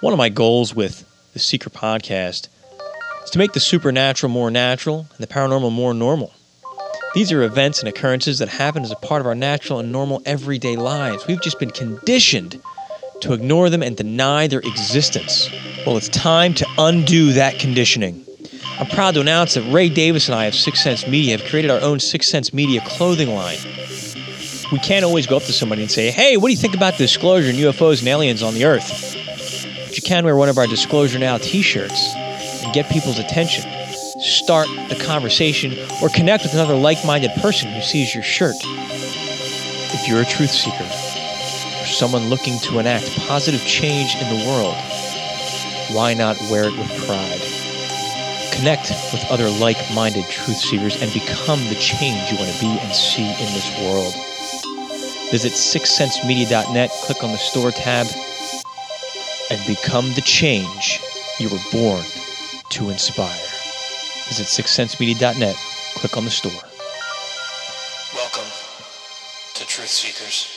One of my goals with the Seeker podcast is to make the supernatural more natural and the paranormal more normal. These are events and occurrences that happen as a part of our natural and normal everyday lives. We've just been conditioned to ignore them and deny their existence. Well, it's time to undo that conditioning. I'm proud to announce that Ray Davis and I of Six Sense Media have created our own Six Sense Media clothing line. We can't always go up to somebody and say, hey, what do you think about disclosure and UFOs and aliens on the Earth? But you can wear one of our Disclosure Now t shirts and get people's attention, start the conversation, or connect with another like minded person who sees your shirt. If you're a truth seeker, or someone looking to enact positive change in the world, why not wear it with pride? Connect with other like minded truth seekers and become the change you want to be and see in this world. Visit sixsensemedia.net, click on the store tab, and become the change you were born to inspire. Visit sixsensemedia.net, click on the store. Welcome to Truth Seekers.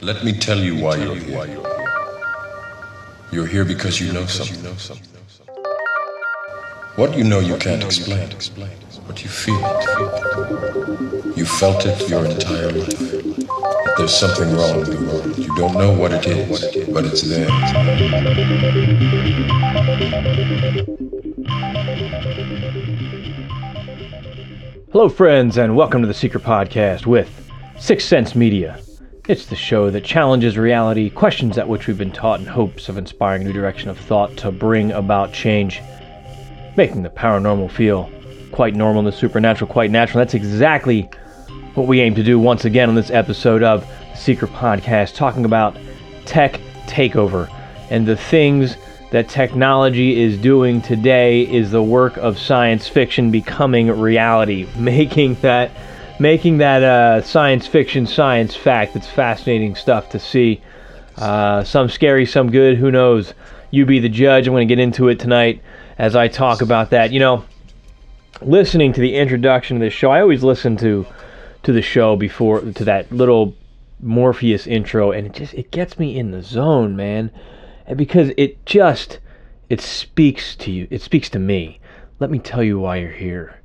Let me tell you why you're here. You're here because you know something. What you know you can't explain, but you feel it. You felt it your entire life. That there's something wrong in the world. You don't know what it is, but it's there. Hello, friends, and welcome to the Seeker Podcast with Six Sense Media. It's the show that challenges reality, questions at which we've been taught in hopes of inspiring a new direction of thought to bring about change, making the paranormal feel quite normal and the supernatural quite natural. That's exactly what we aim to do once again on this episode of the Seeker Podcast, talking about tech takeover and the things that technology is doing today is the work of science fiction becoming reality, making that making that uh, science fiction science fact. It's fascinating stuff to see. Uh, some scary, some good. Who knows? You be the judge. I'm going to get into it tonight as I talk about that. You know, listening to the introduction to this show, I always listen to to the show before to that little Morpheus intro, and it just it gets me in the zone, man. And because it just it speaks to you it speaks to me. Let me tell you why you're here.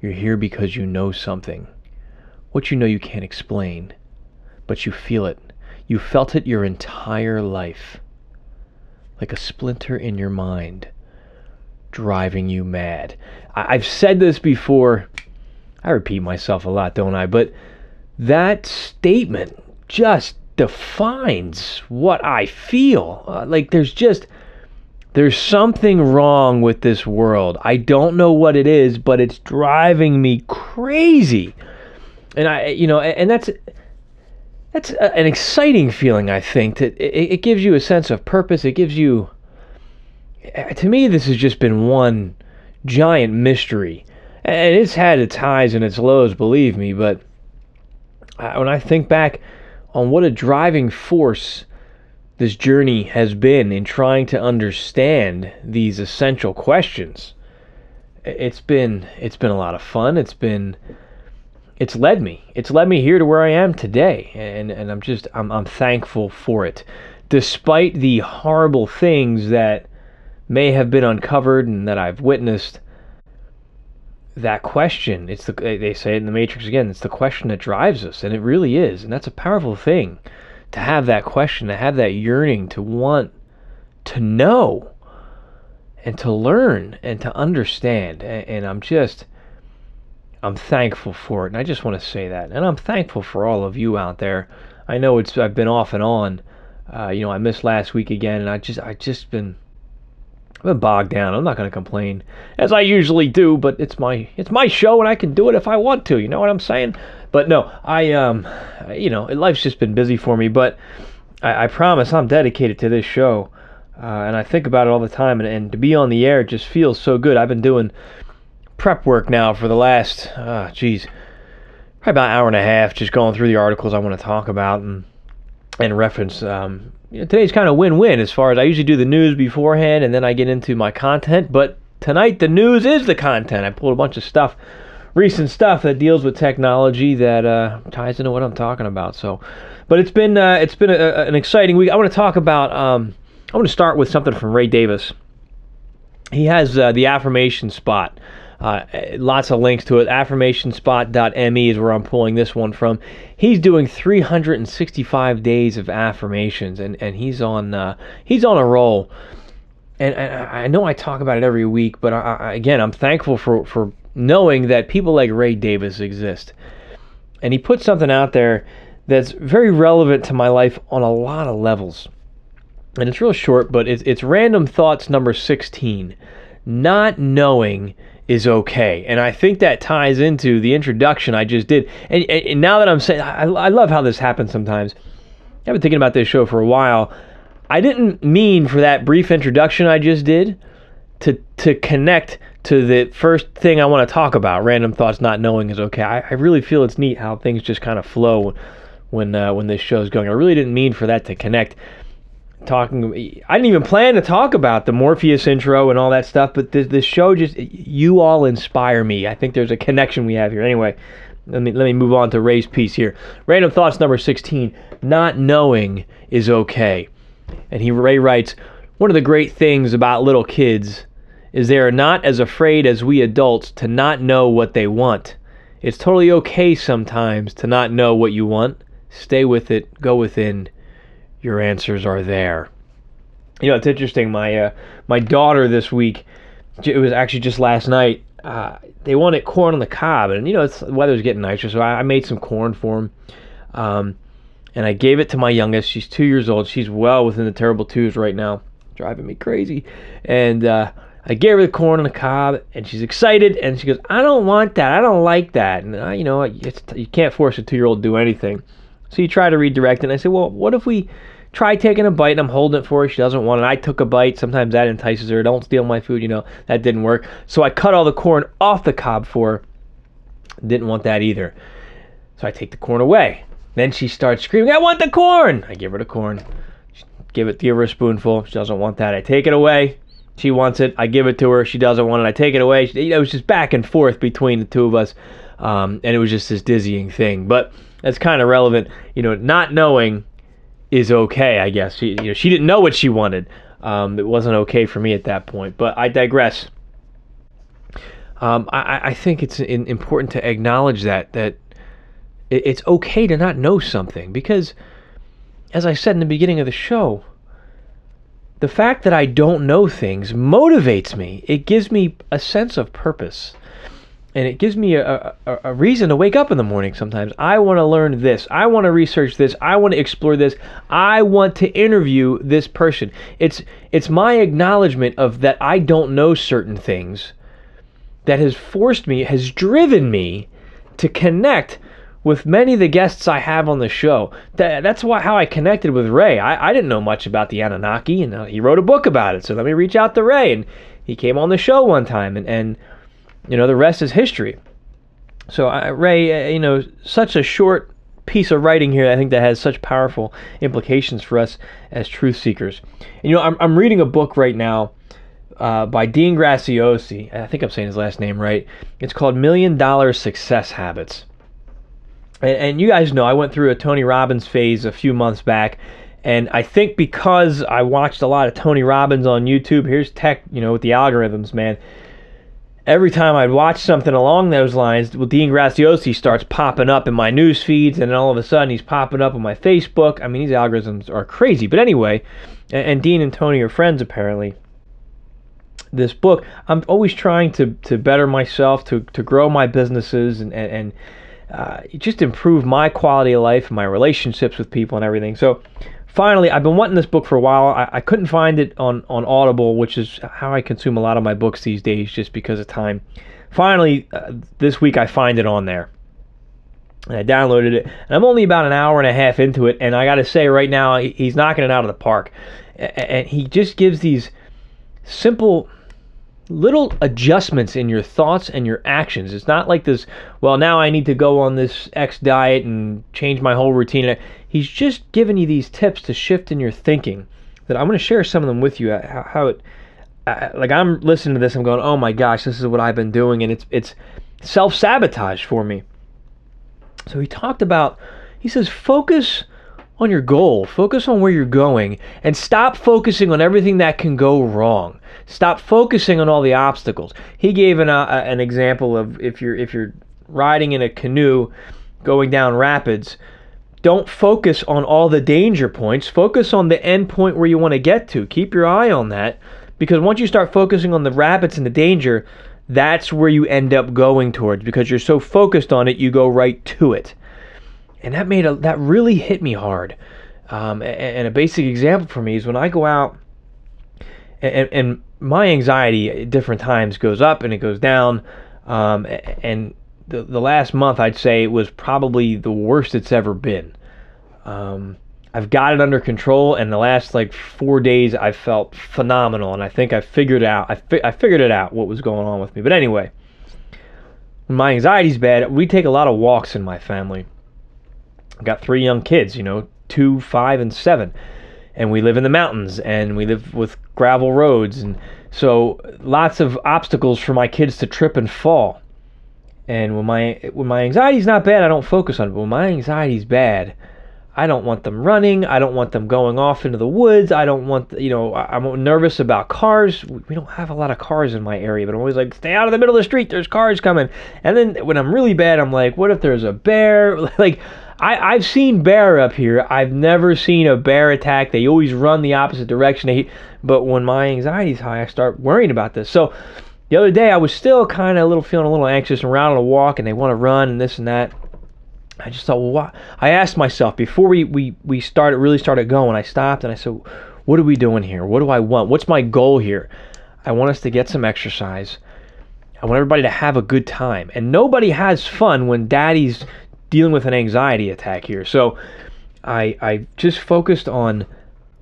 You're here because you know something. What you know you can't explain but you feel it. You felt it your entire life. Like a splinter in your mind driving you mad I- i've said this before i repeat myself a lot don't i but that statement just defines what I feel. Uh, like there's just there's something wrong with this world. I don't know what it is, but it's driving me crazy. And I you know, and that's that's an exciting feeling I think that it, it gives you a sense of purpose. It gives you Uh, to me this has just been one giant mystery. And it's had its highs and its lows, believe me, but uh, when I think back on what a driving force this journey has been in trying to understand these essential questions. It's been it's been a lot of fun. It's been it's led me. It's led me here to where I am today and and I'm just I'm I'm thankful for it. Despite the horrible things that may have been uncovered and that I've witnessed, that question. It's the they say in the matrix again it's the question that drives us and it really is and that's a powerful thing to have that question to have that yearning to want to know and to learn and to understand and, and i'm just i'm thankful for it and i just want to say that and i'm thankful for all of you out there. I know it's i've been off and on. Uh, you know i missed last week again and i just i just been been bogged down. I'm not going to complain, as I usually do. But it's my it's my show, and I can do it if I want to. You know what I'm saying? But no, I um, you know, life's just been busy for me. But I, I promise I'm dedicated to this show, uh, and I think about it all the time. And, and to be on the air just feels so good. I've been doing prep work now for the last, uh, geez, probably about an hour and a half, just going through the articles I want to talk about and and reference um, you know, today's kind of win-win as far as I usually do the news beforehand and then I get into my content, but tonight the news is the content. I pulled a bunch of stuff recent stuff that deals with technology that uh, ties into what I'm talking about. So, but it's been uh, it's been a, a, an exciting week. I want to talk about. Um, I want to start with something from Ray Davis. He has uh, the affirmation spot. Uh, lots of links to it. Affirmationspot.me is where I'm pulling this one from. He's doing 365 days of affirmations, and, and he's on uh, he's on a roll. And, and, I know I talk about it every week, but I, I, again, I'm thankful for for knowing that people like Ray Davis exist. And he put something out there that's very relevant to my life on a lot of levels. And it's real short, but it's, it's random thoughts number 16. Not knowing is okay. And I think that ties into the introduction I just did. And, and now that I'm saying, I, I love how this happens sometimes. I've been thinking about this show for a while. I didn't mean for that brief introduction I just did to to connect to the first thing I want to talk about. Random thoughts, not knowing is okay. I, I really feel it's neat how things just kind of flow when uh, when this show's going. I really didn't mean for that to connect talking. I didn't even plan to talk about the Morpheus intro and all that stuff, but this, this show just you all inspire me. I think there's a connection we have here. Anyway, let me let me move on to Ray's piece here. Random thoughts number 16. Not knowing is okay. And he Ray writes, one of the great things about little kids is they are not as afraid as we adults to not know what they want. It's totally okay sometimes to not know what you want. Stay with it, go within, your answers are there. You know, it's interesting. My uh, my daughter this week, it was actually just last night. Uh, they wanted corn on the cob, and you know, it's, the weather's getting nicer, so I, I made some corn for them. Um, and I gave it to my youngest. She's two years old. She's well within the terrible twos right now, driving me crazy. And uh, I gave her the corn on the cob, and she's excited. And she goes, "I don't want that. I don't like that." And I, you know, you can't force a two-year-old to do anything. So you try to redirect. And I said, "Well, what if we try taking a bite and I'm holding it for her. She doesn't want it. I took a bite. Sometimes that entices her. Don't steal my food, you know. That didn't work. So I cut all the corn off the cob for her. Didn't want that either. So I take the corn away. Then she starts screaming, I want the corn. I give her the corn. Give it give her a spoonful. She doesn't want that. I take it away. She wants it. I give it to her. She doesn't want it. I take it away. It was just back and forth between the two of us. Um, and it was just this dizzying thing. But that's kind of relevant, you know, not knowing is okay, I guess. She, you know, she didn't know what she wanted. Um, it wasn't okay for me at that point. But I digress. Um, I, I, think it's in, important to acknowledge that that it, it's okay to not know something because, as I said in the beginning of the show, the fact that I don't know things motivates me. It gives me a sense of purpose and it gives me a, a, a, reason to wake up in the morning sometimes. I want to learn this. I want to research this. I want to explore this. I want to interview this person. It's it's my acknowledgement of that I don't know certain things that has forced me, has driven me to connect with many of the guests I have on the show. That, that's why how I connected with Ray. I, I didn't know much about the Anunnaki, and uh, he wrote a book about it. So let me reach out to Ray, and he came on the show one time, and and you know, the rest is history. So, Ray, uh, you know, such a short piece of writing here, I think that has such powerful implications for us as truth seekers. And, you know, I'm, I'm reading a book right now uh, by Dean Graziosi. I think I'm saying his last name right. It's called Million Dollar Success Habits. And, and you guys know I went through a Tony Robbins phase a few months back. And I think because I watched a lot of Tony Robbins on YouTube, here's tech, you know, with the algorithms, man every time I'd watch something along those lines, well, Dean Graziosi starts popping up in my news feeds, and then all of a sudden he's popping up on my Facebook. I mean, these algorithms are crazy. But anyway, and, and Dean and Tony are friends apparently. This book, I'm always trying to, to better myself, to, to grow my businesses, and, and, and uh, just improve my quality of life, and my relationships with people, and everything. So, finally, I've been wanting this book for a while. I, I couldn't find it on, on Audible, which is how I consume a lot of my books these days just because of time. Finally, uh, this week I find it on there. And I downloaded it, and I'm only about an hour and a half into it, and I got to say right now, he's knocking it out of the park. And he just gives these simple little adjustments in your thoughts and your actions. It's not like this, well, now I need to go on this X diet and change my whole routine. He's just giving you these tips to shift in your thinking that I'm going to share some of them with you. Uh, how, how it, uh, like I'm listening to this, I'm going, oh my gosh, this is what I've been doing, and it's it's self sabotage for me. So he talked about, he says, focus on your goal, focus on where you're going, and stop focusing on everything that can go wrong. Stop focusing on all the obstacles. He gave an, uh, an example of if you're if you're riding in a canoe going down rapids, don't focus on all the danger points. Focus on the end point where you want to get to. Keep your eye on that because once you start focusing on the rapids and the danger, that's where you end up going towards because you're so focused on it, you go right to it. And that made a that really hit me hard. Um, and, a basic example for me is when I go out and, and my anxiety at different times goes up and it goes down. Um, and the, the last month, I'd say, was probably the worst it's ever been. Um, I've got it under control, and the last like four days, I felt phenomenal, and I think I figured out. I, fi- I figured it out what was going on with me. But anyway, when my anxiety's bad, we take a lot of walks in my family. I've got three young kids, you know, two, five, and seven. And we live in the mountains and we live with gravel roads and so lots of obstacles for my kids to trip and fall. And when my when my anxiety's not bad i don't focus on it but when my anxiety's bad i don't want them running i don't want them going off into the woods i don't want you know i'm nervous about cars. We don't have a lot of cars in my area but i'm always like stay out of the middle of the street there's cars coming. And then when i'm really bad i'm like what if there's a bear? Like I, I've seen bear up here. I've never seen a bear attack. They always run the opposite direction. They, but when my anxiety's high, I start worrying about this. So the other day, I was still kind of a little feeling a little anxious and around on a walk, and they want to run and this and that. I just thought, well, what? I asked myself before we, we, we started really started going. I stopped and I said, what are we doing here? What do I want? What's my goal here? I want us to get some exercise. I want everybody to have a good time. And nobody has fun when daddy's dealing with an anxiety attack here. So I I just focused on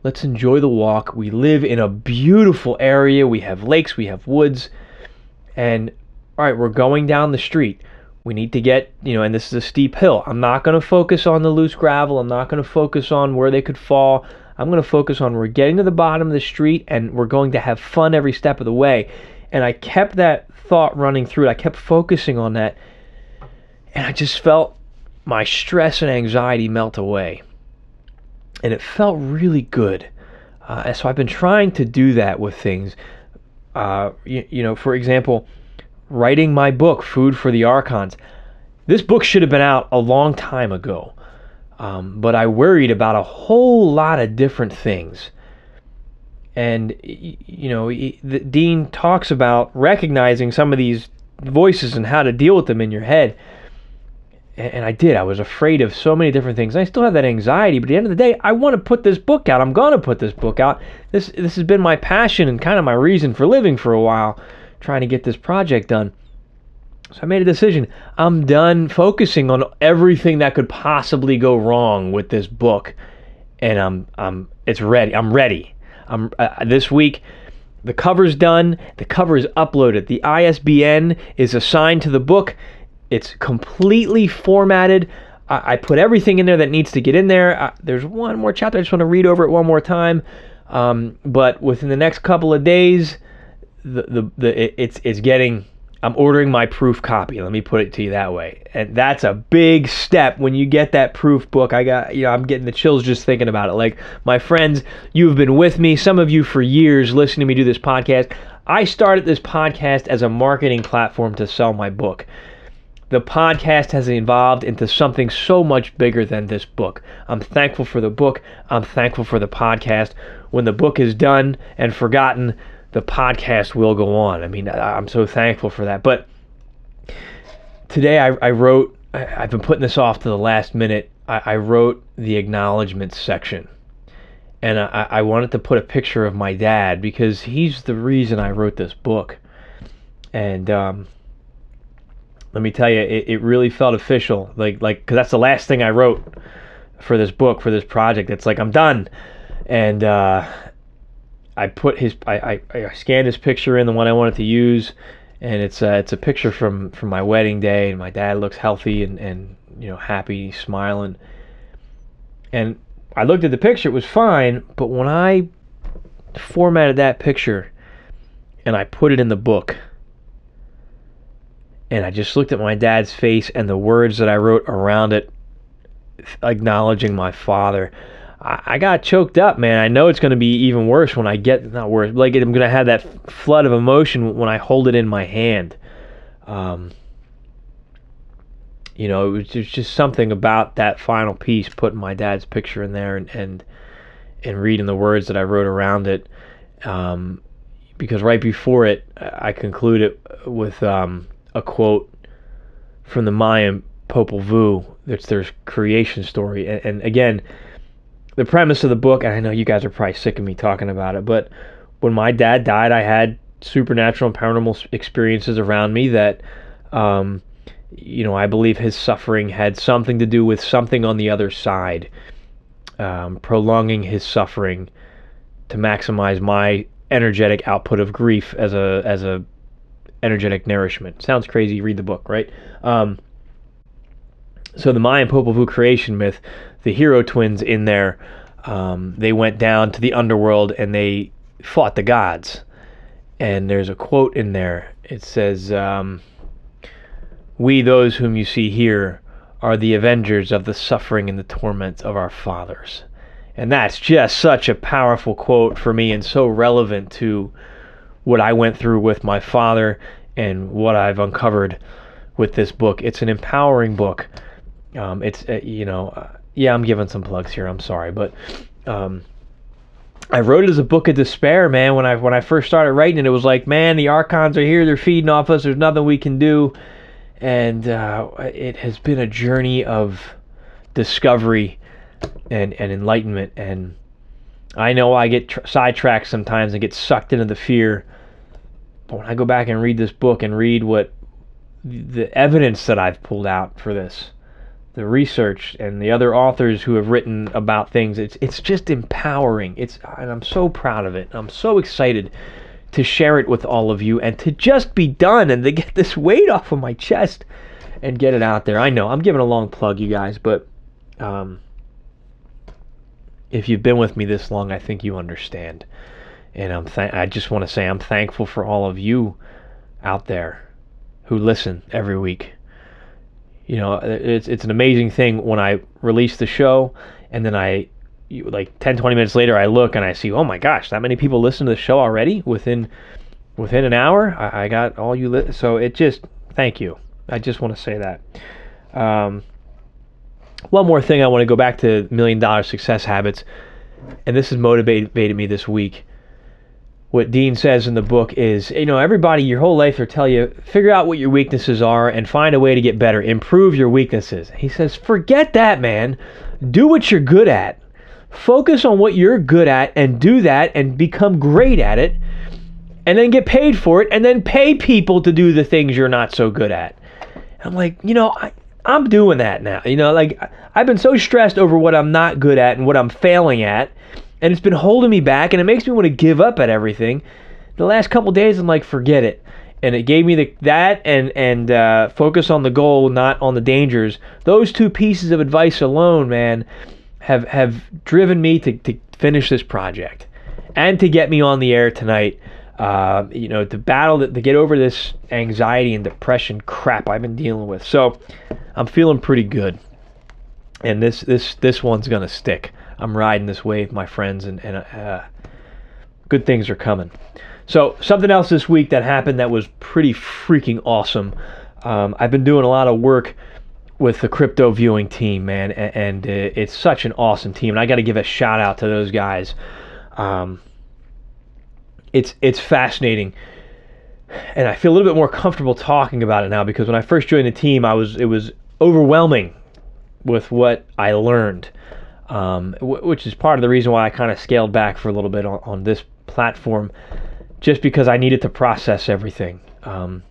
let's enjoy the walk. We live in a beautiful area. We have lakes, we have woods. And all right, we're going down the street. We need to get, you know, and this is a steep hill. I'm not going to focus on the loose gravel. I'm not going to focus on where they could fall. I'm going to focus on we're getting to the bottom of the street and we're going to have fun every step of the way. And I kept that thought running through it. I kept focusing on that. And I just felt my stress and anxiety melt away. And it felt really good. Uh, so I've been trying to do that with things. Uh, you, you, know, for example, writing my book, Food for the Archons. This book should have been out a long time ago. Um, but I worried about a whole lot of different things. And, you know, the, Dean talks about recognizing some of these voices and how to deal with them in your head and I did. I was afraid of so many different things. I still have that anxiety, but at the end of the day, I want to put this book out. I'm going to put this book out. This this has been my passion and kind of my reason for living for a while, trying to get this project done. So I made a decision. I'm done focusing on everything that could possibly go wrong with this book, and I'm I'm it's ready. I'm ready. I'm uh, this week. The cover's done. The cover is uploaded. The ISBN is assigned to the book it's completely formatted. I, I put everything in there that needs to get in there. Uh, there's one more chapter. I just want to read over it one more time. Um, but within the next couple of days, the the, the it, it's it's getting. I'm ordering my proof copy. Let me put it to you that way. And that's a big step when you get that proof book. I got, you know, I'm getting the chills just thinking about it. Like, my friends, you've been with me, some of you for years listening to me do this podcast. I started this podcast as a marketing platform to sell my book the podcast has evolved into something so much bigger than this book. I'm thankful for the book. I'm thankful for the podcast. When the book is done and forgotten, the podcast will go on. I mean, I'm so thankful for that. But today I, I wrote, I've been putting this off to the last minute. I, I wrote the acknowledgement section. And I, I wanted to put a picture of my dad because he's the reason I wrote this book. And, um, let me tell you, it, it really felt official. Like like because that's the last thing I wrote for this book for this project. It's like I'm done, and uh, I put his I, I, I scanned his picture in the one I wanted to use, and it's uh, it's a picture from from my wedding day, and my dad looks healthy and and you know happy, smiling, and I looked at the picture, it was fine, but when I formatted that picture and I put it in the book and I just looked at my dad's face and the words that I wrote around it, acknowledging my father. I, I got choked up, man. I know it's going to be even worse when I get not worse. Like I'm going to have that flood of emotion when I hold it in my hand. Um, you know, it was just, something about that final piece, putting my dad's picture in there and and, and reading the words that I wrote around it. Um, because right before it, I concluded with um, a quote from the Mayan Popol Vuh. That's their creation story, and, and again, the premise of the book. And I know you guys are probably sick of me talking about it, but when my dad died, I had supernatural and paranormal experiences around me that, um, you know, I believe his suffering had something to do with something on the other side, um, prolonging his suffering to maximize my energetic output of grief as a as a energetic nourishment. Sounds crazy. Read the book, right? Um, so the Mayan Popol Vuh creation myth, the hero twins in there, um, they went down to the underworld and they fought the gods. And there's a quote in there. It says, um, "We, those whom you see here, are the avengers of the suffering and the torment of our fathers." And that's just such a powerful quote for me and so relevant to what I went through with my father and what I've uncovered with this book. It's an empowering book. Um, it's, uh, you know, uh, yeah, I'm giving some plugs here. I'm sorry. But um, I wrote it as a book of despair, man. When I when I first started writing it, it was like, man, the archons are here. They're feeding off us. There's nothing we can do. And uh, it has been a journey of discovery and, and enlightenment. And I know I get tr- sidetracked sometimes and get sucked into the fear. But when I go back and read this book and read what the evidence that I've pulled out for this, the research and the other authors who have written about things, it's it's just empowering. It's and I'm so proud of it. I'm so excited to share it with all of you and to just be done and to get this weight off of my chest and get it out there. I know I'm giving a long plug, you guys, but um, if you've been with me this long, I think you understand. And I'm th- I just want to say I'm thankful for all of you out there who listen every week. You know, it's it's an amazing thing when I release the show and then I like 10 20 minutes later I look and I see, "Oh my gosh, that many people listen to the show already within within an hour." I, I got all you li- so it just thank you. I just want to say that. Um, one more thing I want to go back to million dollar success habits, and this has motivated me this week. What Dean says in the book is, you know, everybody your whole life will tell you, figure out what your weaknesses are and find a way to get better, improve your weaknesses. He says, forget that, man. Do what you're good at. Focus on what you're good at and do that and become great at it and then get paid for it and then pay people to do the things you're not so good at. I'm like, you know, I, I'm doing that now. You know, like I've been so stressed over what I'm not good at and what I'm failing at, and it's been holding me back, and it makes me want to give up at everything. The last couple days, I'm like, forget it, and it gave me the that and and uh, focus on the goal, not on the dangers. Those two pieces of advice alone, man, have have driven me to to finish this project, and to get me on the air tonight uh, you know, to battle, to, to get over this anxiety and depression crap I've been dealing with. So I'm feeling pretty good, and this this this one's gonna stick. I'm riding this wave, my friends, and and uh, good things are coming. So something else this week that happened that was pretty freaking awesome. Um, I've been doing a lot of work with the crypto viewing team, man, and, and uh, it's such an awesome team. And I got to give a shout out to those guys. Um, it's it's fascinating and I feel a little bit more comfortable talking about it now because when I first joined the team, I was it was overwhelming with what I learned, um, w- which is part of the reason why I kind of scaled back for a little bit on, on, this platform, just because I needed to process everything. Um,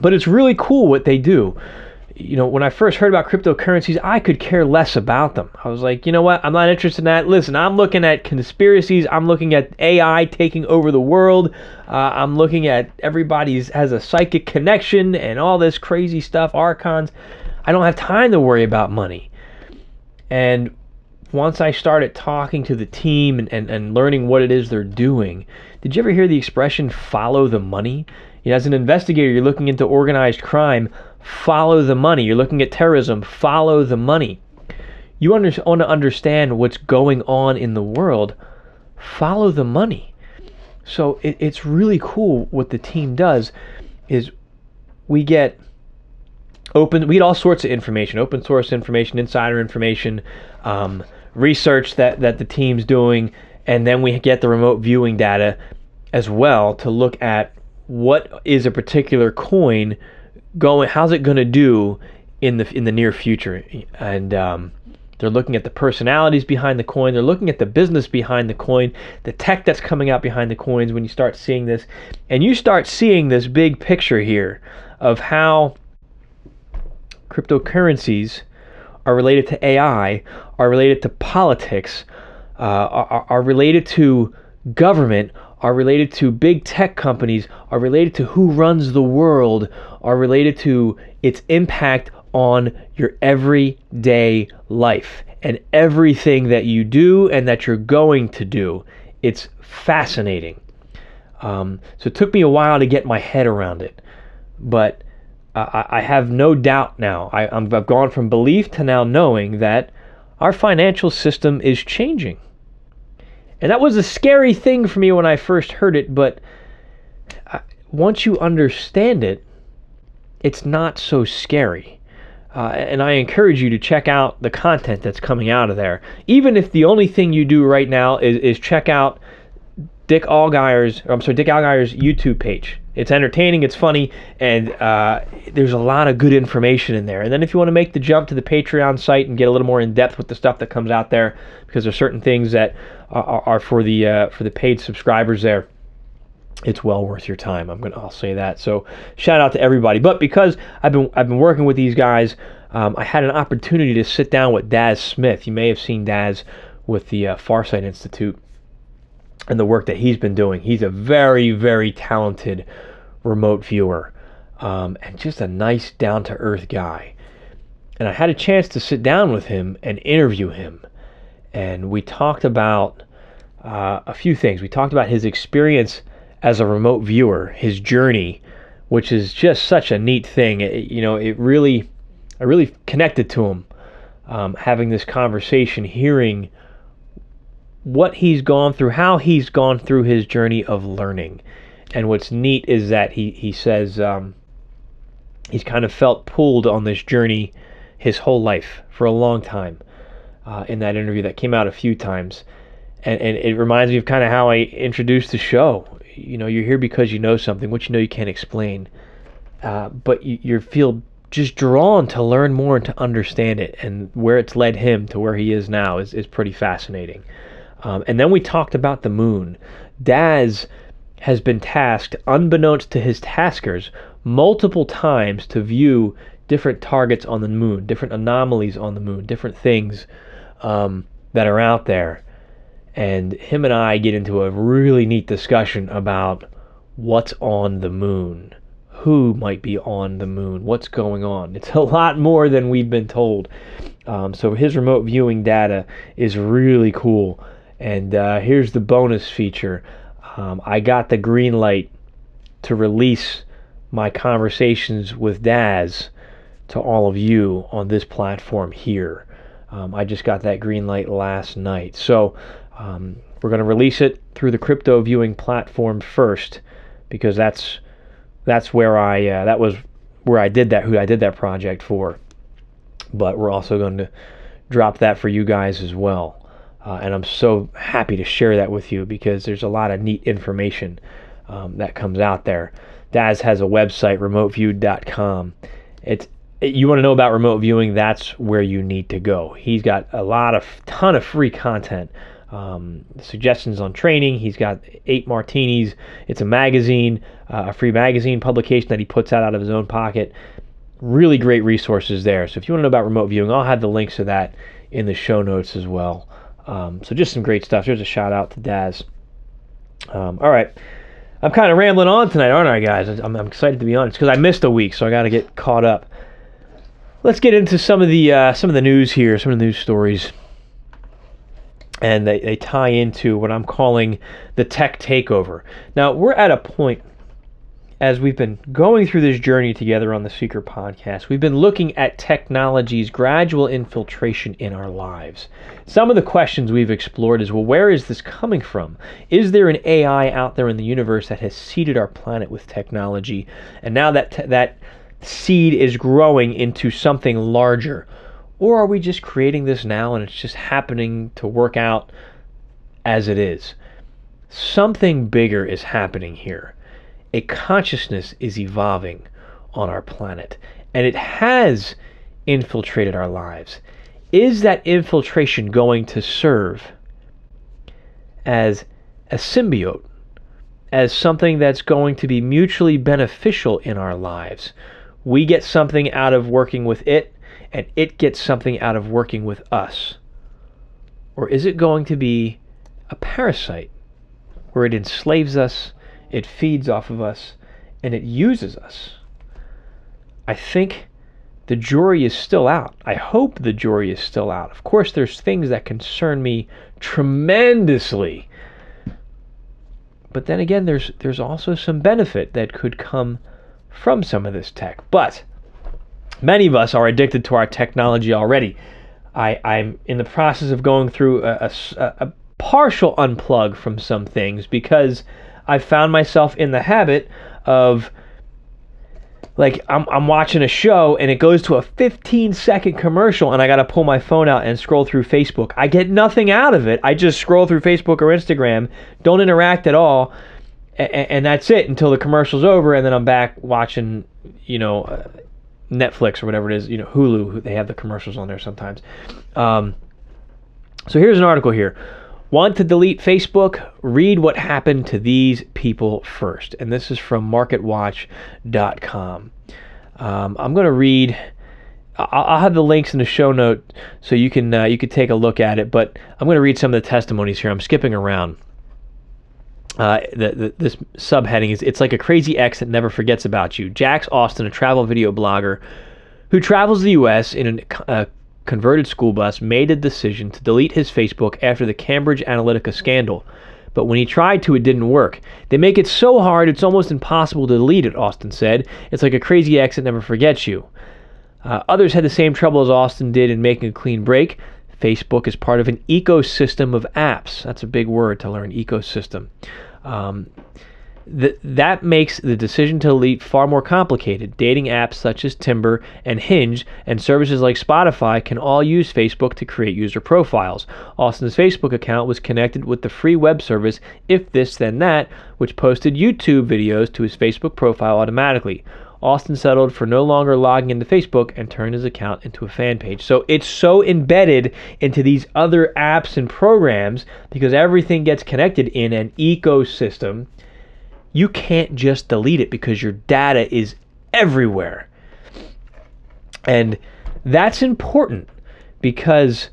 but it's really cool what they do you know, when I first heard about cryptocurrencies, I could care less about them. I was like, you know what? I'm not interested in that. Listen, I'm looking at conspiracies. I'm looking at AI taking over the world. Uh, I'm looking at everybody's has a psychic connection and all this crazy stuff, archons. I don't have time to worry about money. And once I started talking to the team and, and, and learning what it is they're doing, did you ever hear the expression follow the money? You know, as an investigator, you're looking into organized crime, follow the money. You're looking at terrorism, follow the money. You under, want to understand what's going on in the world, follow the money. So it, it's really cool what the team does is we get open we get all sorts of information open source information insider information um, research that that the team's doing and then we get the remote viewing data as well to look at what is a particular coin going how's it going to do in the in the near future? And um, they're looking at the personalities behind the coin they're looking at the business behind the coin the tech that's coming out behind the coins when you start seeing this. And you start seeing this big picture here of how cryptocurrencies are related to AI, are related to politics, uh, are, are related to government, are related to big tech companies, are related to who runs the world, are related to its impact on your everyday life and everything that you do and that you're going to do. It's fascinating. Um, so it took me a while to get my head around it, but I, I have no doubt now. I, i have gone from belief to now knowing that our financial system is changing. And that was a scary thing for me when I first heard it, but uh, once you understand it, it's not so scary. Uh, and I encourage you to check out the content that's coming out of there. Even if the only thing you do right now is, is check out Dick Allgire's, I'm sorry, Dick Allgire's YouTube page. It's entertaining, it's funny, and uh, there's a lot of good information in there. And then if you want to make the jump to the Patreon site and get a little more in depth with the stuff that comes out there, because there's certain things that are, are for the uh, for the paid subscribers there it's well worth your time. I'm gonna I'll say that. So shout out to everybody. But because I've been I've been working with these guys, um, I had an opportunity to sit down with Daz Smith. You may have seen Daz with the uh, Farsight Institute and the work that he's been doing. He's a very very talented remote viewer um, and just a nice down to earth guy. And I had a chance to sit down with him and interview him, and we talked about uh, a few things. We talked about his experience as a remote viewer, his journey, which is just such a neat thing. It, you know, it really, I really connected to him um, having this conversation, hearing what he's gone through, how he's gone through his journey of learning. And what's neat is that he he says um, he's kind of felt pulled on this journey his whole life for a long time. Uh, in that interview that came out a few times, and, and it reminds me of kind of how I introduced the show you know you're here because you know something which you know you can't explain uh, but you, you feel just drawn to learn more and to understand it and where it's led him to where he is now is, is pretty fascinating um, and then we talked about the moon daz has been tasked unbeknownst to his taskers multiple times to view different targets on the moon different anomalies on the moon different things um, that are out there and him and I get into a really neat discussion about what's on the moon, who might be on the moon, what's going on. It's a lot more than we've been told. Um, so his remote viewing data is really cool. And uh, here's the bonus feature um, I got the green light to release my conversations with Daz to all of you on this platform here. Um, I just got that green light last night. So um, we're going to release it through the crypto viewing platform first because that's that's where I uh, that was where I did that who I did that project for. But we're also going to drop that for you guys as well. Uh, and I'm so happy to share that with you because there's a lot of neat information um, that comes out there. Daz has a website, remoteviewed.com. It's you want to know about remote viewing, that's where you need to go. He's got a lot of ton of free content um, suggestions on training. He's got eight martinis. It's a magazine, uh, a free magazine publication that he puts out out of his own pocket. Really great resources there. So if you want to know about remote viewing, I'll have the links to that in the show notes as well. Um, so just some great stuff. Here's a shout out to Daz. Um, all right. I'm kind of rambling on tonight, aren't I, guys? I'm, I'm excited to be honest because I missed a week, so I got to get caught up. Let's get into some of the uh, some of the news here, some of the news stories and they, they tie into what I'm calling the tech takeover. Now, we're at a point as we've been going through this journey together on the Seeker podcast, we've been looking at technology's gradual infiltration in our lives. Some of the questions we've explored is well, where is this coming from? Is there an AI out there in the universe that has seeded our planet with technology? And now that, te- that seed is growing into something larger? Or are we just creating this now and it's just happening to work out as it is? Something bigger is happening here a consciousness is evolving on our planet, and it has infiltrated our lives. Is that infiltration going to serve as a symbiote, as something that's going to be mutually beneficial in our lives? We get something out of working with it, and it gets something out of working with us. Or is it going to be a parasite where it enslaves us it feeds off of us, and it uses us. I think the jury is still out. I hope the jury is still out. Of course, there's things that concern me tremendously. But then again, there's there's also some benefit that could come from some of this tech. But many of us are addicted to our technology already. I, I'm in the process of going through a, a, a partial unplug from some things because I found myself in the habit of like I'm, I'm watching a show and it goes to a 15 second commercial and I got to pull my phone out and scroll through Facebook. I get nothing out of it. I just scroll through Facebook or Instagram, don't interact at all, and, and that's it until the commercial's over and then I'm back watching, you know, uh, Netflix or whatever it is, you know, Hulu. They have the commercials on there sometimes. Um, so here's an article here. Want to delete Facebook? Read what happened to these people first. And this is from marketwatch.com. Um, I'm going to read. I'll, have the links in the show note so you can uh, you can take a look at it. But I'm going to read some of the testimonies here. I'm skipping around. Uh, the, the, this subheading is it's like a crazy ex that never forgets about you. Jax Austin, a travel video blogger who travels the U.S. in a uh, converted school bus made a decision to delete his Facebook after the Cambridge Analytica scandal. But when he tried to, it didn't work. They make it so hard it's almost impossible to delete it, Austin said. It's like a crazy ex that never forgets you. Uh, others had the same trouble as Austin did in making a clean break. Facebook is part of an ecosystem of apps. That's a big word to learn ecosystem. Um, Th- that makes the decision to delete far more complicated. Dating apps such as Tinder and Hinge and services like Spotify can all use Facebook to create user profiles. Austin's Facebook account was connected with the free web service If This Then That, which posted YouTube videos to his Facebook profile automatically. Austin settled for no longer logging into Facebook and turned his account into a fan page. So it's so embedded into these other apps and programs because everything gets connected in an ecosystem you can't just delete it because your data is everywhere. And that's important because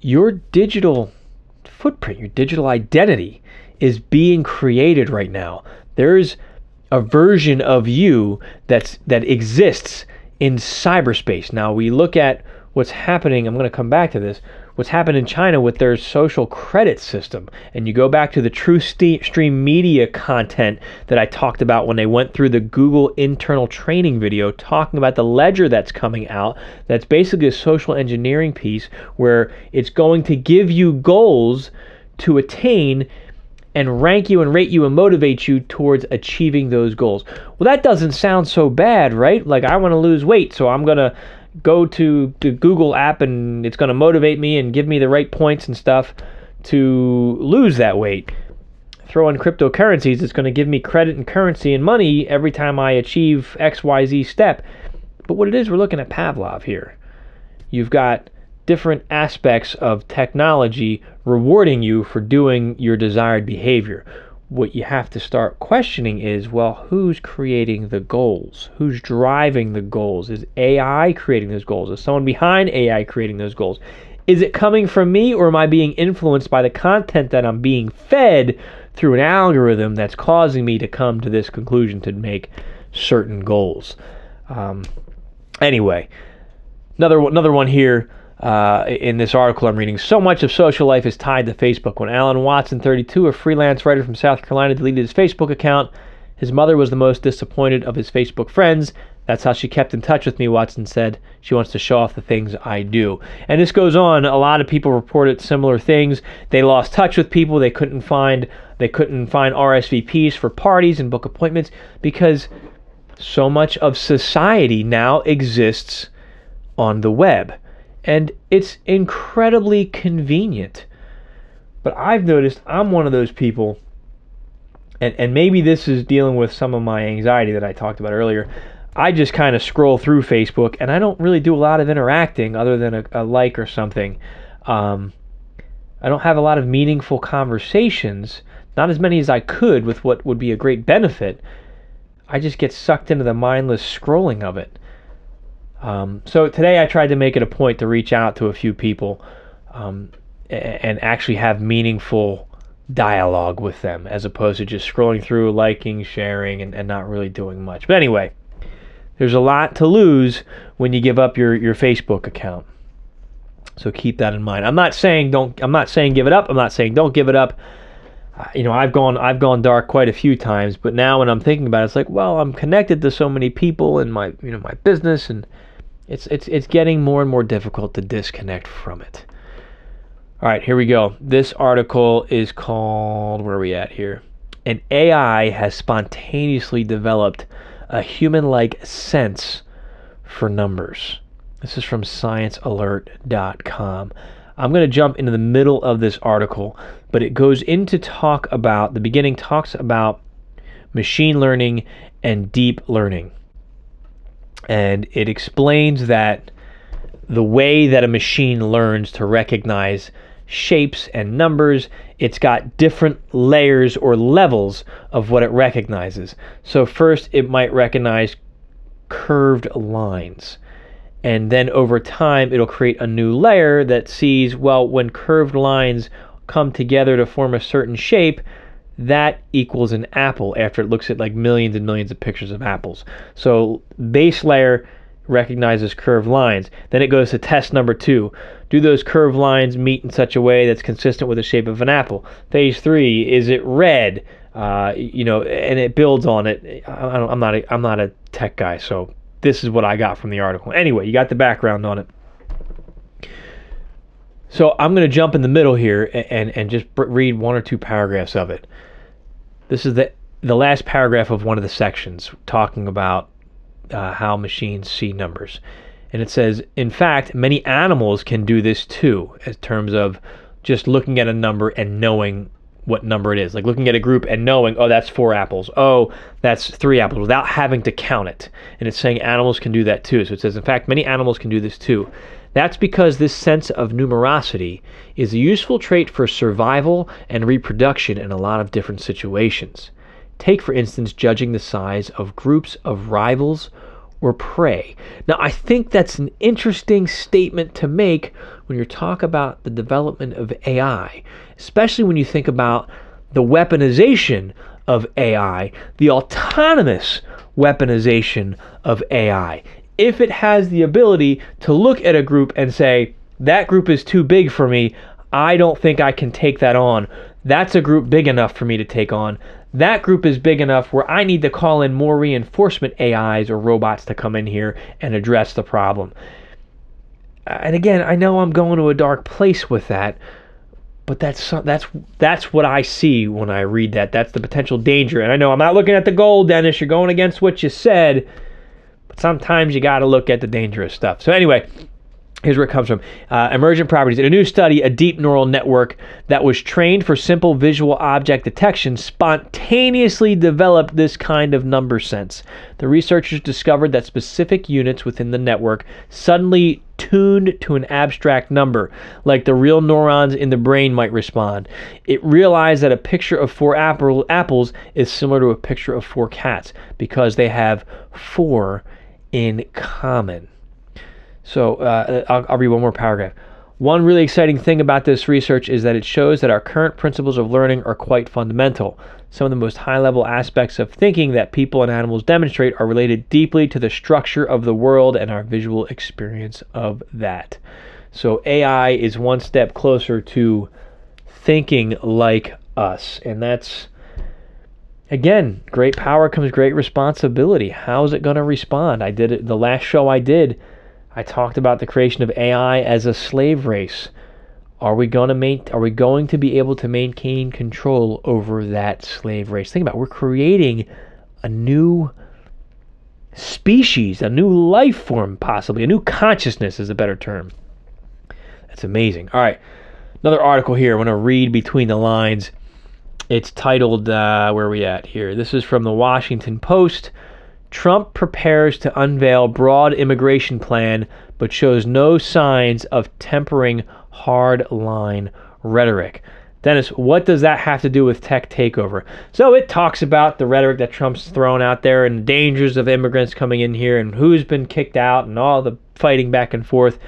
your digital footprint, your digital identity is being created right now. There's a version of you that's that exists in cyberspace. Now we look at what's happening, I'm going to come back to this what's happened in China with their social credit system. And you go back to the Truthstream Media content that I talked about when they went through the Google internal training video talking about the ledger that's coming out. That's basically a social engineering piece where it's going to give you goals to attain and rank you and rate you and motivate you towards achieving those goals. Well, that doesn't sound so bad, right? Like I want to lose weight, so I'm going to go to the Google app and it's going to motivate me and give me the right points and stuff to lose that weight. Throw in cryptocurrencies, it's going to give me credit and currency and money every time I achieve XYZ step. But what it is, we're looking at Pavlov here. You've got different aspects of technology rewarding you for doing your desired behavior what you have to start questioning is well, who's creating the goals? Who's driving the goals? Is AI creating those goals? Is someone behind AI creating those goals? Is it coming from me or am I being influenced by the content that I'm being fed through an algorithm that's causing me to come to this conclusion to make certain goals? Um, anyway, another another one here uh, in this article I'm reading. So much of social life is tied to Facebook. When Alan Watson, 32, a freelance writer from South Carolina, deleted his Facebook account, His mother was the most disappointed of his Facebook friends. That's how she kept in touch with me, Watson said. She wants to show off the things I do. And this goes on. A lot of people reported similar things. They lost touch with people. They couldn't find they couldn't find RSVPs for parties and book appointments because so much of society now exists on the web. And it's incredibly convenient. But I've noticed I'm one of those people and, and maybe this is dealing with some of my anxiety that I talked about earlier. I just kind of scroll through Facebook and I don't really do a lot of interacting other than a, a like or something. Um, I don't have a lot of meaningful conversations, not as many as I could with what would be a great benefit. I just get sucked into the mindless scrolling of it. Um, so today I tried to make it a point to reach out to a few people um, and actually have meaningful dialogue with them as opposed to just scrolling through, liking, sharing, and, and not really doing much. But anyway, there's a lot to lose when you give up your, your Facebook account. So keep that in mind. I'm not saying don't. I'm not saying give it up. I'm not saying don't give it up. Uh, you know, I've gone I've gone dark quite a few times, but now when I'm thinking about it, it's like, well, I'm connected to so many people in my you know my business, and it's it's it's getting more and more difficult to disconnect from it. All right, here we go. This article is called where are we at here? An AI has spontaneously developed a human-like sense for numbers. This is from sciencealert.com. I'm going to jump into the middle of this article, but it goes into talk about the beginning talks about machine learning and deep learning. And it explains that the way that a machine learns to recognize shapes and numbers, it's got different layers or levels of what it recognizes. So, first, it might recognize curved lines. And then over time, it'll create a new layer that sees, well, when curved lines come together to form a certain shape, that equals an apple after it looks at like millions and millions of pictures of apples. So, base layer recognizes curved lines. Then it goes to test number two. Do those curved lines meet in such a way that's consistent with the shape of an apple? Phase three, is it red? Uh, you know, and it builds on it. I am not a, I'm not a tech guy, so this is what I got from the article. Anyway, you got the background on it. So I'm going to jump in the middle here and, and, and just read one or two paragraphs of it. This is the the last paragraph of one of the sections talking about uh, how machines see numbers. And it says, in fact, many animals can do this too, in terms of just looking at a number and knowing what number it is. Like looking at a group and knowing, oh, that's four apples. Oh, that's three apples without having to count it. And it's saying animals can do that too. So it says, in fact, many animals can do this too. That's because this sense of numerosity is a useful trait for survival and reproduction in a lot of different situations. Take, for instance, judging the size of groups of rivals or prey. Now, I think that's an interesting statement to make when you talk about the development of AI, especially when you think about the weaponization of AI, the autonomous weaponization of AI. If it has the ability to look at a group and say, that group is too big for me, I don't think I can take that on. That's a group big enough for me to take on that group is big enough where I need to call in more reinforcement AIs or robots to come in here and address the problem. And again, I know I'm going to a dark place with that, but that's that's that's what I see when I read that. That's the potential danger. And I know I'm not looking at the goal, Dennis. You're going against what you said, sometimes you got to look at the dangerous stuff. So anyway, Here's where it comes from. Uh, emergent properties. In a new study, a deep neural network that was trained for simple visual object detection spontaneously developed this kind of number sense. The researchers discovered that specific units within the network suddenly tuned to an abstract number, like the real neurons in the brain might respond. It realized that a picture of four apple, apples is similar to a picture of four cats because they have four in common. So uh, I'll, I'll read one more paragraph. One really exciting thing about this research is that it shows that our current principles of learning are quite fundamental. Some of the most high level aspects of thinking that people and animals demonstrate are related deeply to the structure of the world and our visual experience of that. So AI is one step closer to thinking like us. And that's again, great power comes great responsibility. How is it going to respond? I did it the last show I did. I talked about the creation of AI as a slave race. Are we going to main, are we going to be able to maintain control over that slave race? Think about it. we're creating a new species, a new life form possibly, a new consciousness is a better term. That's amazing. All right. Another article here. I want to read between the lines. It's titled, uh, where are we at here? This is from the Washington Post. Trump prepares to unveil broad immigration plan, but shows no signs of tempering hard line rhetoric. Dennis, what does that have to do with tech takeover? So it talks about the rhetoric that Trump's thrown out there and the dangers of immigrants coming in here and who's been kicked out and all the fighting back and forth.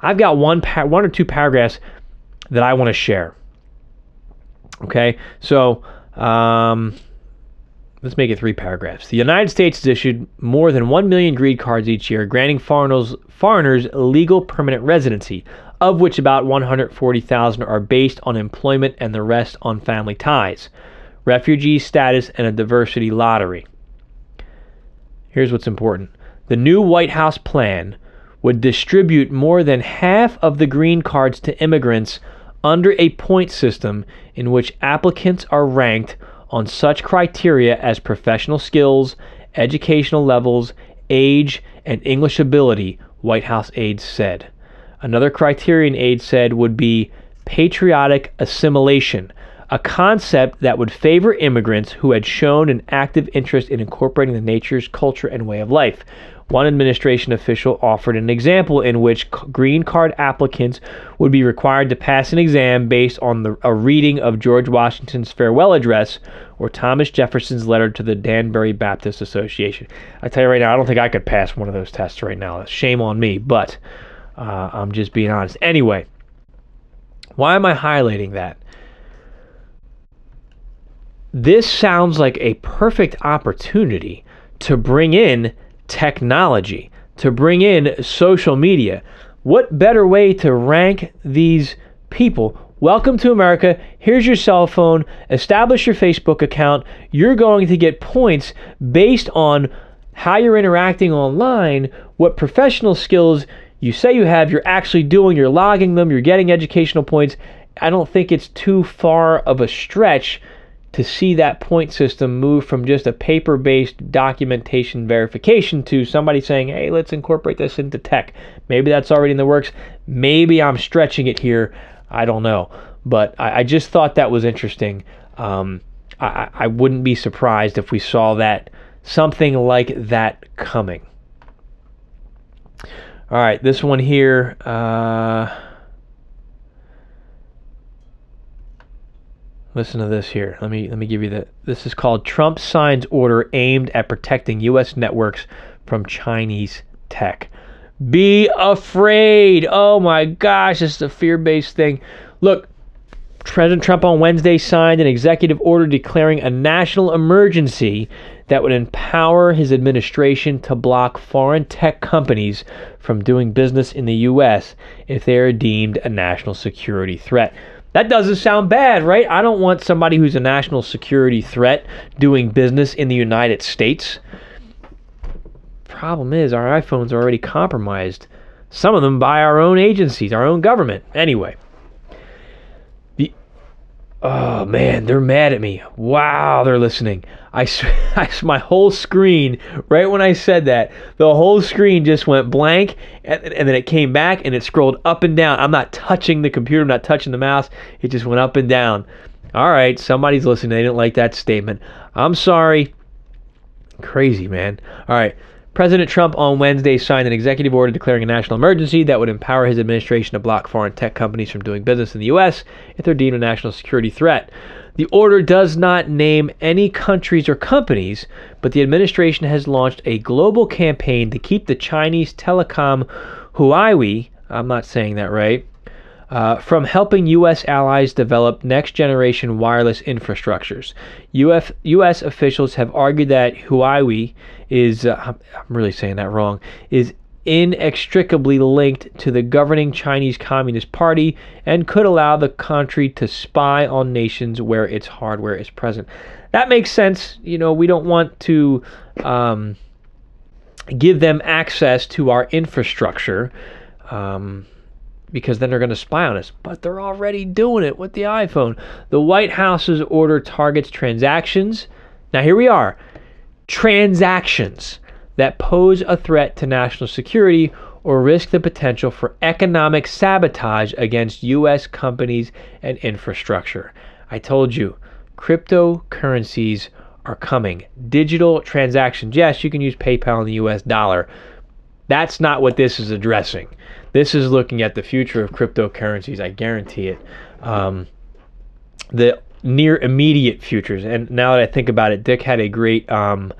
I've got one pa- one or two paragraphs that I want to share. Okay, so um, let's make it three paragraphs. The United States has issued more than 1 million green cards each year, granting foreigners, foreigners legal permanent residency, of which about 140,000 are based on employment and the rest on family ties, refugee status, and a diversity lottery. Here's what's important the new White House plan would distribute more than half of the green cards to immigrants under a point system in which applicants are ranked on such criteria as professional skills, educational levels, age, and English ability, White House aides said. Another criterion aide said would be patriotic assimilation, a concept that would favor immigrants who had shown an active interest in incorporating the nature's culture and way of life. One administration official offered an example in which green card applicants would be required to pass an exam based on the, a reading of George Washington's farewell address or Thomas Jefferson's letter to the Danbury Baptist Association. I tell you right now, I don't think I could pass one of those tests right now. Shame on me, but uh, I'm just being honest. Anyway, why am I highlighting that? This sounds like a perfect opportunity to bring in technology, to bring in social media. What better way to rank these people? Welcome to America. Here's your cell phone. Establish your Facebook account. You're going to get points based on how you're interacting online, what professional skills you say you have, you're actually doing, you're logging them, you're getting educational points. I don't think it's too far of a stretch to see that point system move from just a paper based documentation verification to somebody saying, hey, let's incorporate this into tech. Maybe that's already in the works. Maybe I'm stretching it here. I don't know. But I, I just thought that was interesting. Um, I, I wouldn't be surprised if we saw that something like that coming. All right, this one here. Uh, Listen to this here. Let me let me give you the. This is called Trump signs order aimed at protecting U.S. networks from Chinese tech. Be afraid. Oh my gosh, this is a fear-based thing. Look, President Trump on Wednesday signed an executive order declaring a national emergency that would empower his administration to block foreign tech companies from doing business in the U.S. if they are deemed a national security threat. That doesn't sound bad, right? I don't want somebody who's a national security threat doing business in the United States. Problem is, our iPhones are already compromised. Some of them by our own agencies, our own government. Anyway. Oh man, they're mad at me. Wow, they're listening. I, I, my whole screen, right when I said that, the whole screen just went blank and, and then it came back and it scrolled up and down. I'm not touching the computer, I'm not touching the mouse. It just went up and down. All right, somebody's listening. They didn't like that statement. I'm sorry. Crazy, man. All right. President Trump on Wednesday signed an executive order declaring a national emergency that would empower his administration to block foreign tech companies from doing business in the U.S. if they're deemed a national security threat. The order does not name any countries or companies, but the administration has launched a global campaign to keep the Chinese telecom Huawei, I'm not saying that right, uh, from helping U.S. allies develop next generation wireless infrastructures. Uf, U.S. officials have argued that Huawei is, uh, I'm really saying that wrong, is inextricably linked to the governing Chinese Communist Party and could allow the country to spy on nations where its hardware is present. That makes sense. You know, we don't want to um, give them access to our infrastructure. Um, because then they're going to spy on us. But they're already doing it with the iPhone. The White House's order targets transactions. Now, here we are transactions that pose a threat to national security or risk the potential for economic sabotage against U.S. companies and infrastructure. I told you, cryptocurrencies are coming. Digital transactions, yes, you can use PayPal and the US dollar. That's not what this is addressing. This is looking at the future of cryptocurrencies. I guarantee it. Um, the near immediate futures. And now that I think about it, Dick had a great um,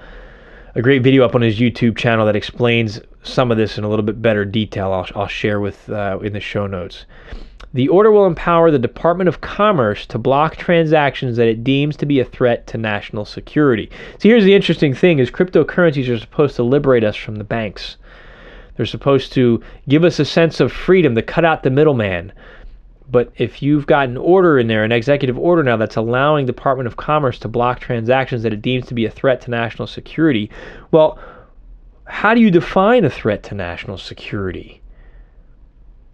a great video up on his YouTube channel that explains some of this in a little bit better detail. I'll, I'll share with uh, in the show notes. The order will empower the Department of Commerce to block transactions that it deems to be a threat to national security. So here's the interesting thing is cryptocurrencies are supposed to liberate us from the banks. They're supposed to give us a sense of freedom to cut out the middleman. But if you've got an order in there, an executive order now that's allowing Department of Commerce to block transactions that it deems to be a threat to national security, well, how do you define a threat to national security?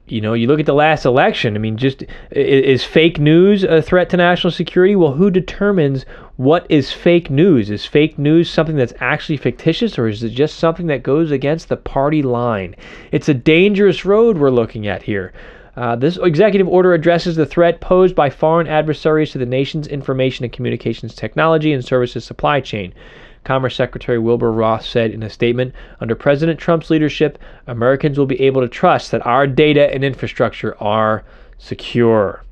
You know, you look at the last election. I mean, just is fake news a threat to national security? Well, who determines what is fake news? Is fake news something that's actually fictitious, or is it just something that goes against the party line? It's a dangerous road we're looking at here. Uh, this executive order addresses the threat posed by foreign adversaries to the nation's information and communications technology and services supply chain. Commerce Secretary Wilbur Ross said in a statement Under President Trump's leadership, Americans will be able to trust that our data and infrastructure are secure.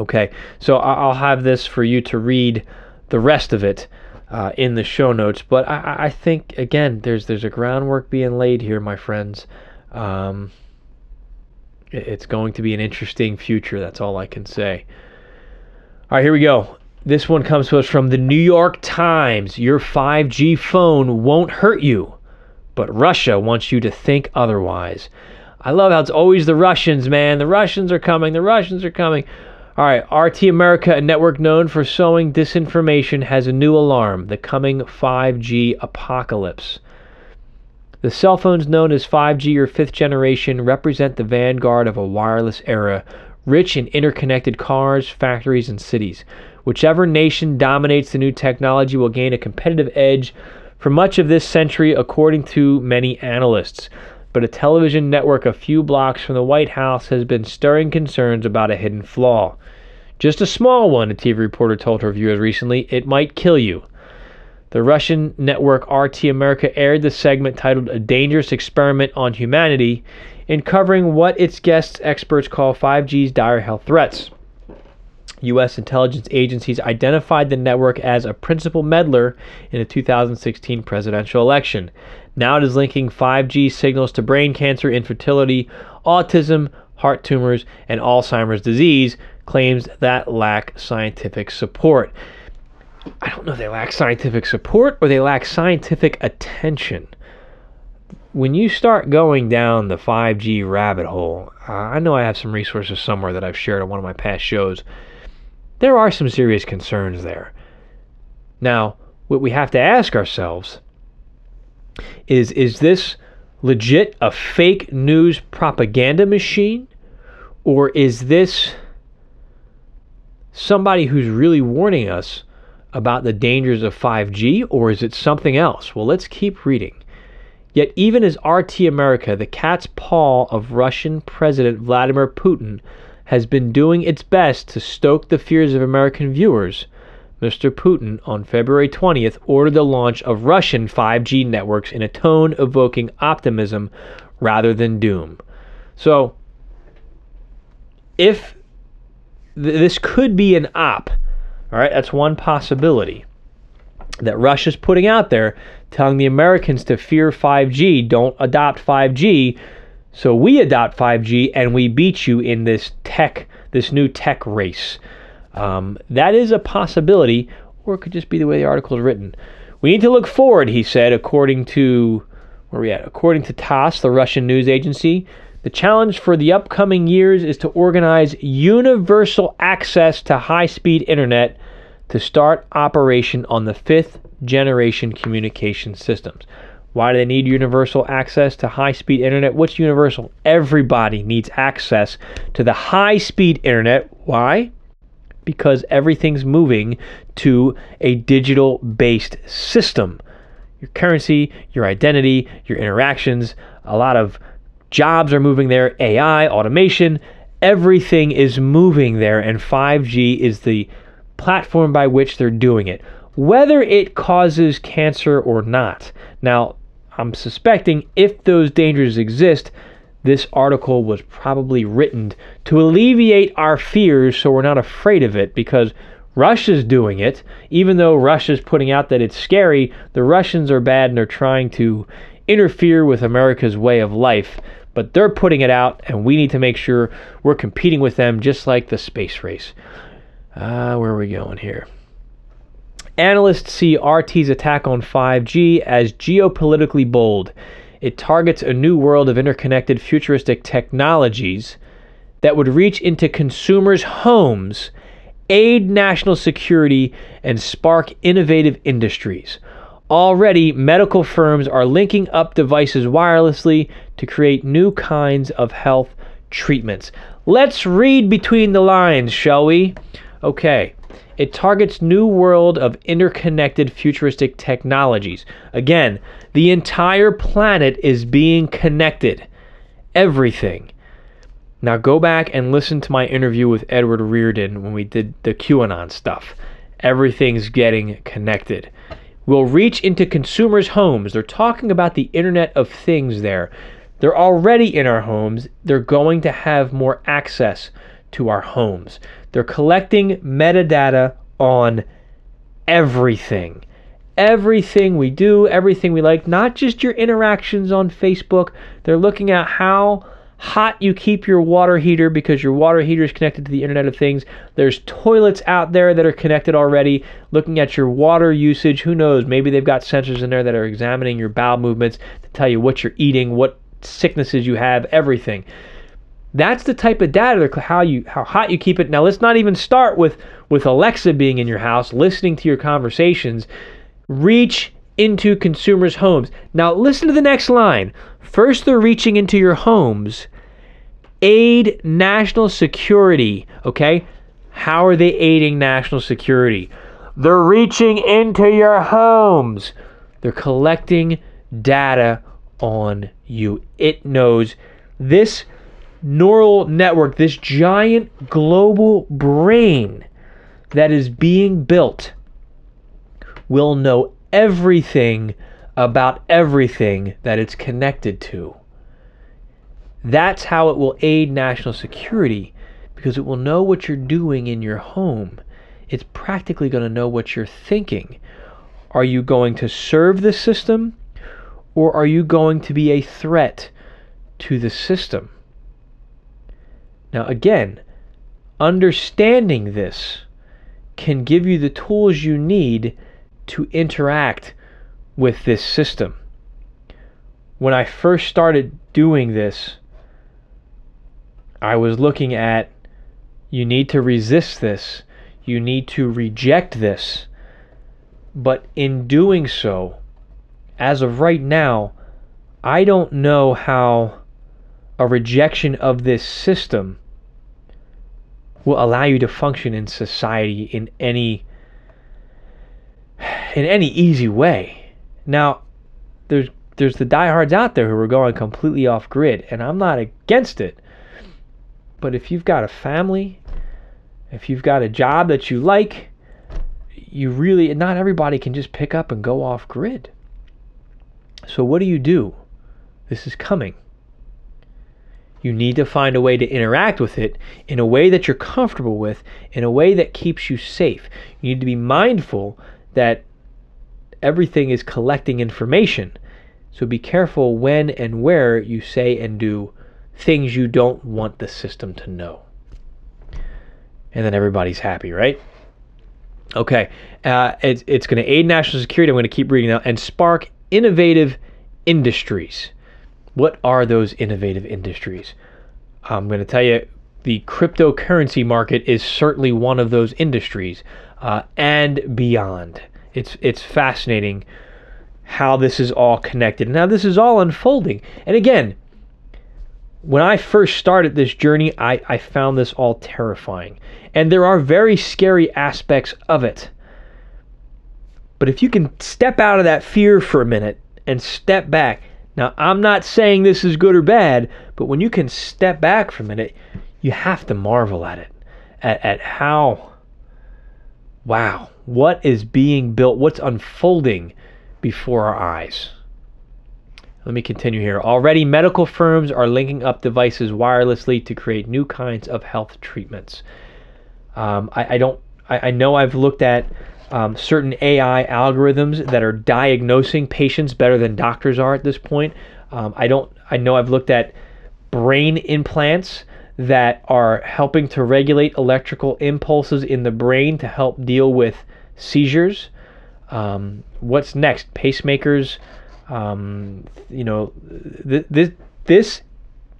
Okay, so I'll have this for you to read the rest of it uh, in the show notes. But I, I, think again, there's there's a groundwork being laid here, my friends. Um, it's going to be an interesting future. That's all I can say. All right, here we go. This one comes to us from the New York Times. Your 5G phone won't hurt you, but Russia wants you to think otherwise. I love how it's always the Russians, man. The Russians are coming. The Russians are coming. All right, RT America, a network known for sowing disinformation, has a new alarm the coming 5G apocalypse. The cell phones known as 5G or fifth generation represent the vanguard of a wireless era, rich in interconnected cars, factories, and cities. Whichever nation dominates the new technology will gain a competitive edge for much of this century, according to many analysts. But a television network a few blocks from the White House has been stirring concerns about a hidden flaw. Just a small one, a TV reporter told her viewers recently. It might kill you. The Russian network RT America aired the segment titled A Dangerous Experiment on Humanity in covering what its guests experts call 5G's dire health threats. U.S. intelligence agencies identified the network as a principal meddler in the 2016 presidential election. Now it is linking 5G signals to brain cancer, infertility, autism, heart tumors, and Alzheimer's disease, claims that lack scientific support. I don't know if they lack scientific support or they lack scientific attention. When you start going down the 5G rabbit hole, uh, I know I have some resources somewhere that I've shared on one of my past shows there are some serious concerns there. Now, what we have to ask ourselves is is this legit a fake news propaganda machine or is this somebody who's really warning us about the dangers of 5G or is it something else? Well, let's keep reading. Yet, even as RT America, the cat's paw of Russian President Vladimir Putin has been doing its best to stoke the fears of American viewers, Mr. Putin on February 20th ordered the launch of Russian 5G networks in a tone evoking optimism rather than doom. So, if th- this could be an op, all right, that's one possibility that Russia's putting out there telling the Americans to fear 5G, don't adopt 5G so we adopt 5G and we beat you in this tech, this new tech race. Um, that is a possibility, or it could just be the way the article is written. We need to look forward, he said, according to, where we at? According to TASS, the Russian news agency, the challenge for the upcoming years is to organize universal access to high speed internet to start operation on the fifth generation communication systems. Why do they need universal access to high speed internet? What's universal? Everybody needs access to the high speed internet. Why? Because everything's moving to a digital based system. Your currency, your identity, your interactions, a lot of Jobs are moving there, AI, automation, everything is moving there, and 5G is the platform by which they're doing it. Whether it causes cancer or not. Now, I'm suspecting if those dangers exist, this article was probably written to alleviate our fears so we're not afraid of it because Russia's doing it. Even though Russia's putting out that it's scary, the Russians are bad and they're trying to interfere with America's way of life but they're putting it out, and we need to make sure we're competing with them just like the space race. Uh, where are we going here? Analysts see RT's attack on 5G as geopolitically bold. It targets a new world of interconnected futuristic technologies that would reach into consumers' homes, aid national security, and spark innovative industries. Already, medical firms are linking up devices wirelessly to create new kinds of health treatments. Let's read between the lines, shall we? Okay. It targets new world of interconnected futuristic technologies. Again, the entire planet is being connected. Everything. Now go back and listen to my interview with Edward Reardon when we did the QAnon stuff. Everything's getting connected We'll reach into consumers' homes. They're talking about the Internet of Things there. They're already in our homes. They're going to have more access to our homes. They're collecting metadata on everything. Everything we do, everything we like, not just your interactions on Facebook. They're looking at how hot you keep your water heater because your water heater is connected to the Internet of Things. There's toilets out there that are connected already, looking at your water usage. Who knows? Maybe they've got sensors in there that are examining your bowel movements to tell you what you're eating, what sicknesses you have, everything. That's the type of data how you how hot you keep it. Now let's not even start with with Alexa being in your house, listening to your conversations. Reach into consumers' homes. Now listen to the next line. First, they're reaching into your homes aid national security. Okay? How are they aiding national security? They're reaching into your homes. They're collecting data on you. It knows this neural network, this giant global brain that is being built, will know everything about everything that it's connected to. That's how it will aid national security because it will know what you're doing in your home. It's practically going to know what you're thinking. Are you going to serve the system or are you going to be a threat to the system? Now, again, understanding this can give you the tools you need to interact with this system. When I first started doing this, I was looking at you need to resist this, you need to reject this. But in doing so, as of right now, I don't know how a rejection of this system will allow you to function in society in any in any easy way. Now, there's there's the diehards out there who are going completely off grid, and I'm not against it. But if you've got a family, if you've got a job that you like, you really, not everybody can just pick up and go off grid. So, what do you do? This is coming. You need to find a way to interact with it in a way that you're comfortable with, in a way that keeps you safe. You need to be mindful that everything is collecting information. So be careful when and where you say and do things you don't want the system to know. And then everybody's happy, right? Okay, uh, it's, it's going to aid national security. I'm going to keep reading now and spark innovative industries. What are those innovative industries? I'm going to tell you the cryptocurrency market is certainly one of those industries uh, and beyond. It's, it's fascinating how this is all connected and how this is all unfolding. And again, when I first started this journey, I, I found this all terrifying. And there are very scary aspects of it. But if you can step out of that fear for a minute and step back, now I'm not saying this is good or bad, but when you can step back for a minute, you have to marvel at it, at, at how, wow, what is being built, what's unfolding before our eyes. Let me continue here. Already, medical firms are linking up devices wirelessly to create new kinds of health treatments. Um, I, I, don't. I, I, know I've looked at um, certain AI algorithms that are diagnosing patients better than doctors are at this point. Um, I don't. I know I've looked at brain implants that are helping to regulate electrical impulses in the brain to help deal with seizures. Um, what's next? Pacemakers. Um, you know, th- this this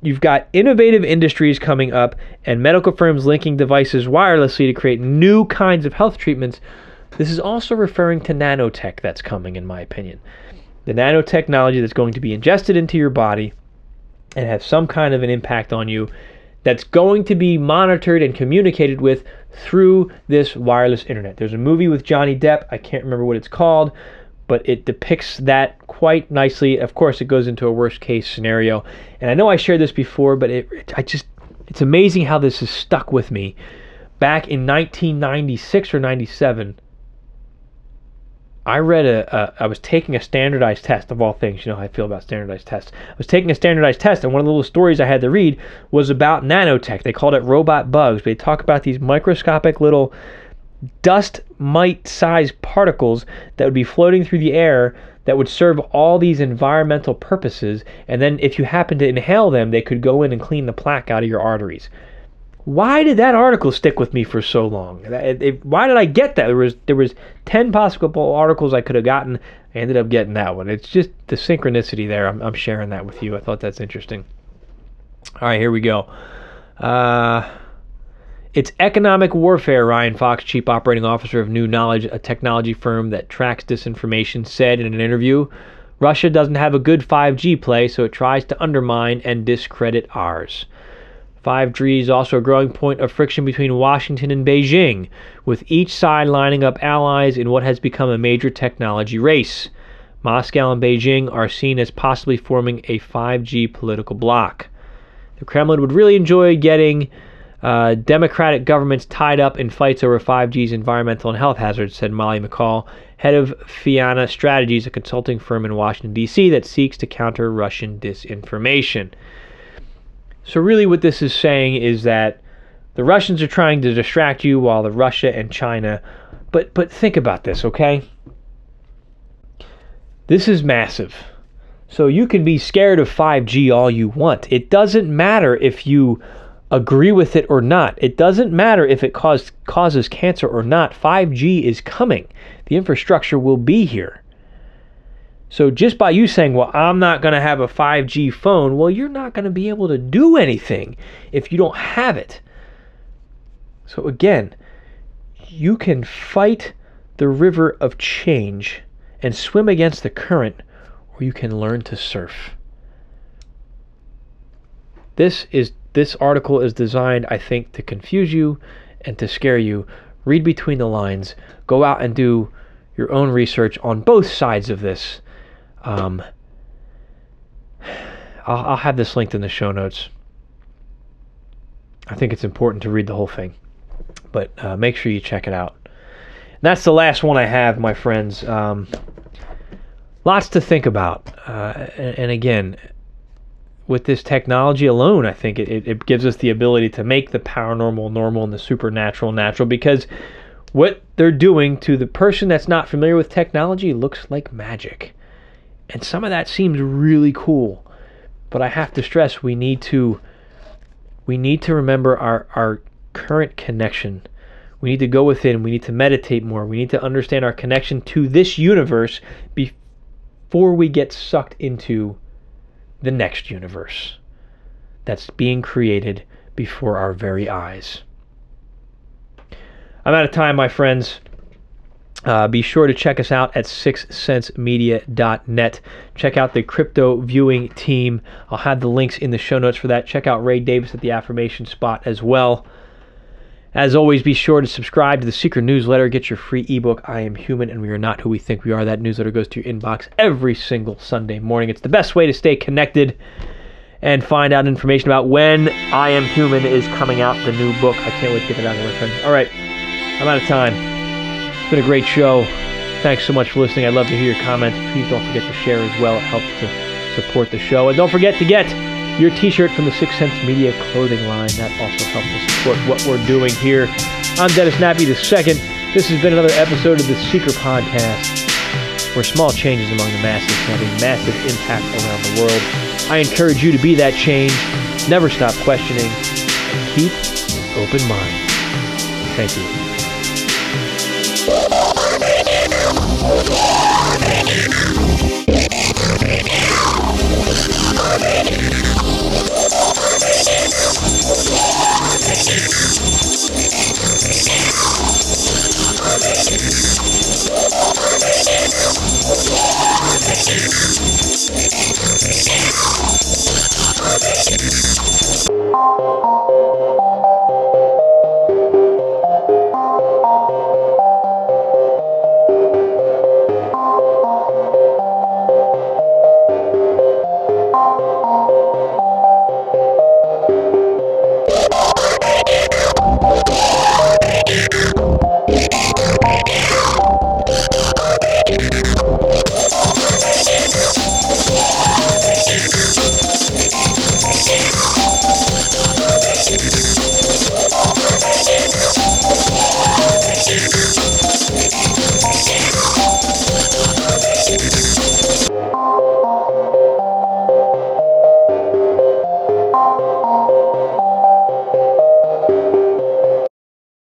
you've got innovative industries coming up and medical firms linking devices wirelessly to create new kinds of health treatments. This is also referring to nanotech that's coming, in my opinion. The nanotechnology that's going to be ingested into your body and have some kind of an impact on you that's going to be monitored and communicated with through this wireless internet. There's a movie with Johnny Depp, I can't remember what it's called, but it depicts that quite nicely. Of course, it goes into a worst case scenario. And I know I shared this before, but it, it I just it's amazing how this has stuck with me. Back in 1996 or 97, I read a, a, I was taking a standardized test of all things. You know how I feel about standardized tests. I was taking a standardized test, and one of the little stories I had to read was about nanotech. They called it robot bugs. They talk about these microscopic little dust mite sized particles that would be floating through the air that would serve all these environmental purposes. And then if you happen to inhale them, they could go in and clean the plaque out of your arteries. Why did that article stick with me for so long? Why did I get that? There was there was ten possible articles I could have gotten. I ended up getting that one. It's just the synchronicity there. I'm, I'm sharing that with you. I thought that's interesting. All right, here we go. Uh, it's economic warfare, Ryan Fox, Chief Operating Officer of New Knowledge, a technology firm that tracks disinformation, said in an interview. Russia doesn't have a good 5G play, so it tries to undermine and discredit ours. 5G is also a growing point of friction between Washington and Beijing, with each side lining up allies in what has become a major technology race. Moscow and Beijing are seen as possibly forming a 5G political bloc. The Kremlin would really enjoy getting uh, Democratic governments tied up in fights over 5G's environmental and health hazards, said Molly McKew, head of Fianna Strategies, a consulting firm in Washington, D.C. that seeks to counter Russian disinformation. So, really, what this is saying is that the Russians are trying to distract you while the Russia and China. But, but think about this, okay? This is massive. So, you can be scared of 5G all you want. It doesn't matter if you agree with it or not. It doesn't matter if it cause, causes cancer or not. 5G is coming. The infrastructure will be here. So just by you saying, well, I'm not going to have a 5G phone, well, you're not going to be able to do anything if you don't have it. So again, you can fight the river of change and swim against the current, or you can learn to surf. This is this article is designed, I think, to confuse you and to scare you. Read between the lines. Go out and do your own research on both sides of this. Um, I'll, I'll have this linked in the show notes. I think it's important to read the whole thing, but uh, make sure you check it out. And that's the last one I have, my friends. Um, lots to think about. Uh, and, and, again, with this technology alone, I think it, it, it gives us the ability to make the paranormal normal and the supernatural natural because what they're doing to the person that's not familiar with technology looks like magic. And some of that seems really cool. But I have to stress we need to we need to remember our, our current connection. We need to go within, we need to meditate more, we need to understand our connection to this universe be, before we get sucked into the next universe that's being created before our very eyes. I'm out of time, my friends. Uh, be sure to check us out at sixsensemedia.net. Check out the crypto viewing team. I'll have the links in the show notes for that. Check out Ray Davis at the affirmation spot as well. As always, be sure to subscribe to the secret newsletter. Get your free ebook, I Am Human and We Are Not Who We Think We Are. That newsletter goes to your inbox every single Sunday morning. It's the best way to stay connected and find out information about when I Am Human is coming out, the new book. I can't wait to get that out there, my friends. All right, I'm out of time. Been a great show. Thanks so much for listening. I'd love to hear your comments. Please don't forget to share as well. It helps to support the show. And don't forget to get your t-shirt from the Six Sense Media clothing line. That also helps to support what we're doing here. I'm Dennis Nappi II. This has been another episode of the Seeker Podcast, where small changes among the masses can have a massive impact around the world. I encourage you to be that change. Never stop questioning. And keep an open mind. Thank you. Oh,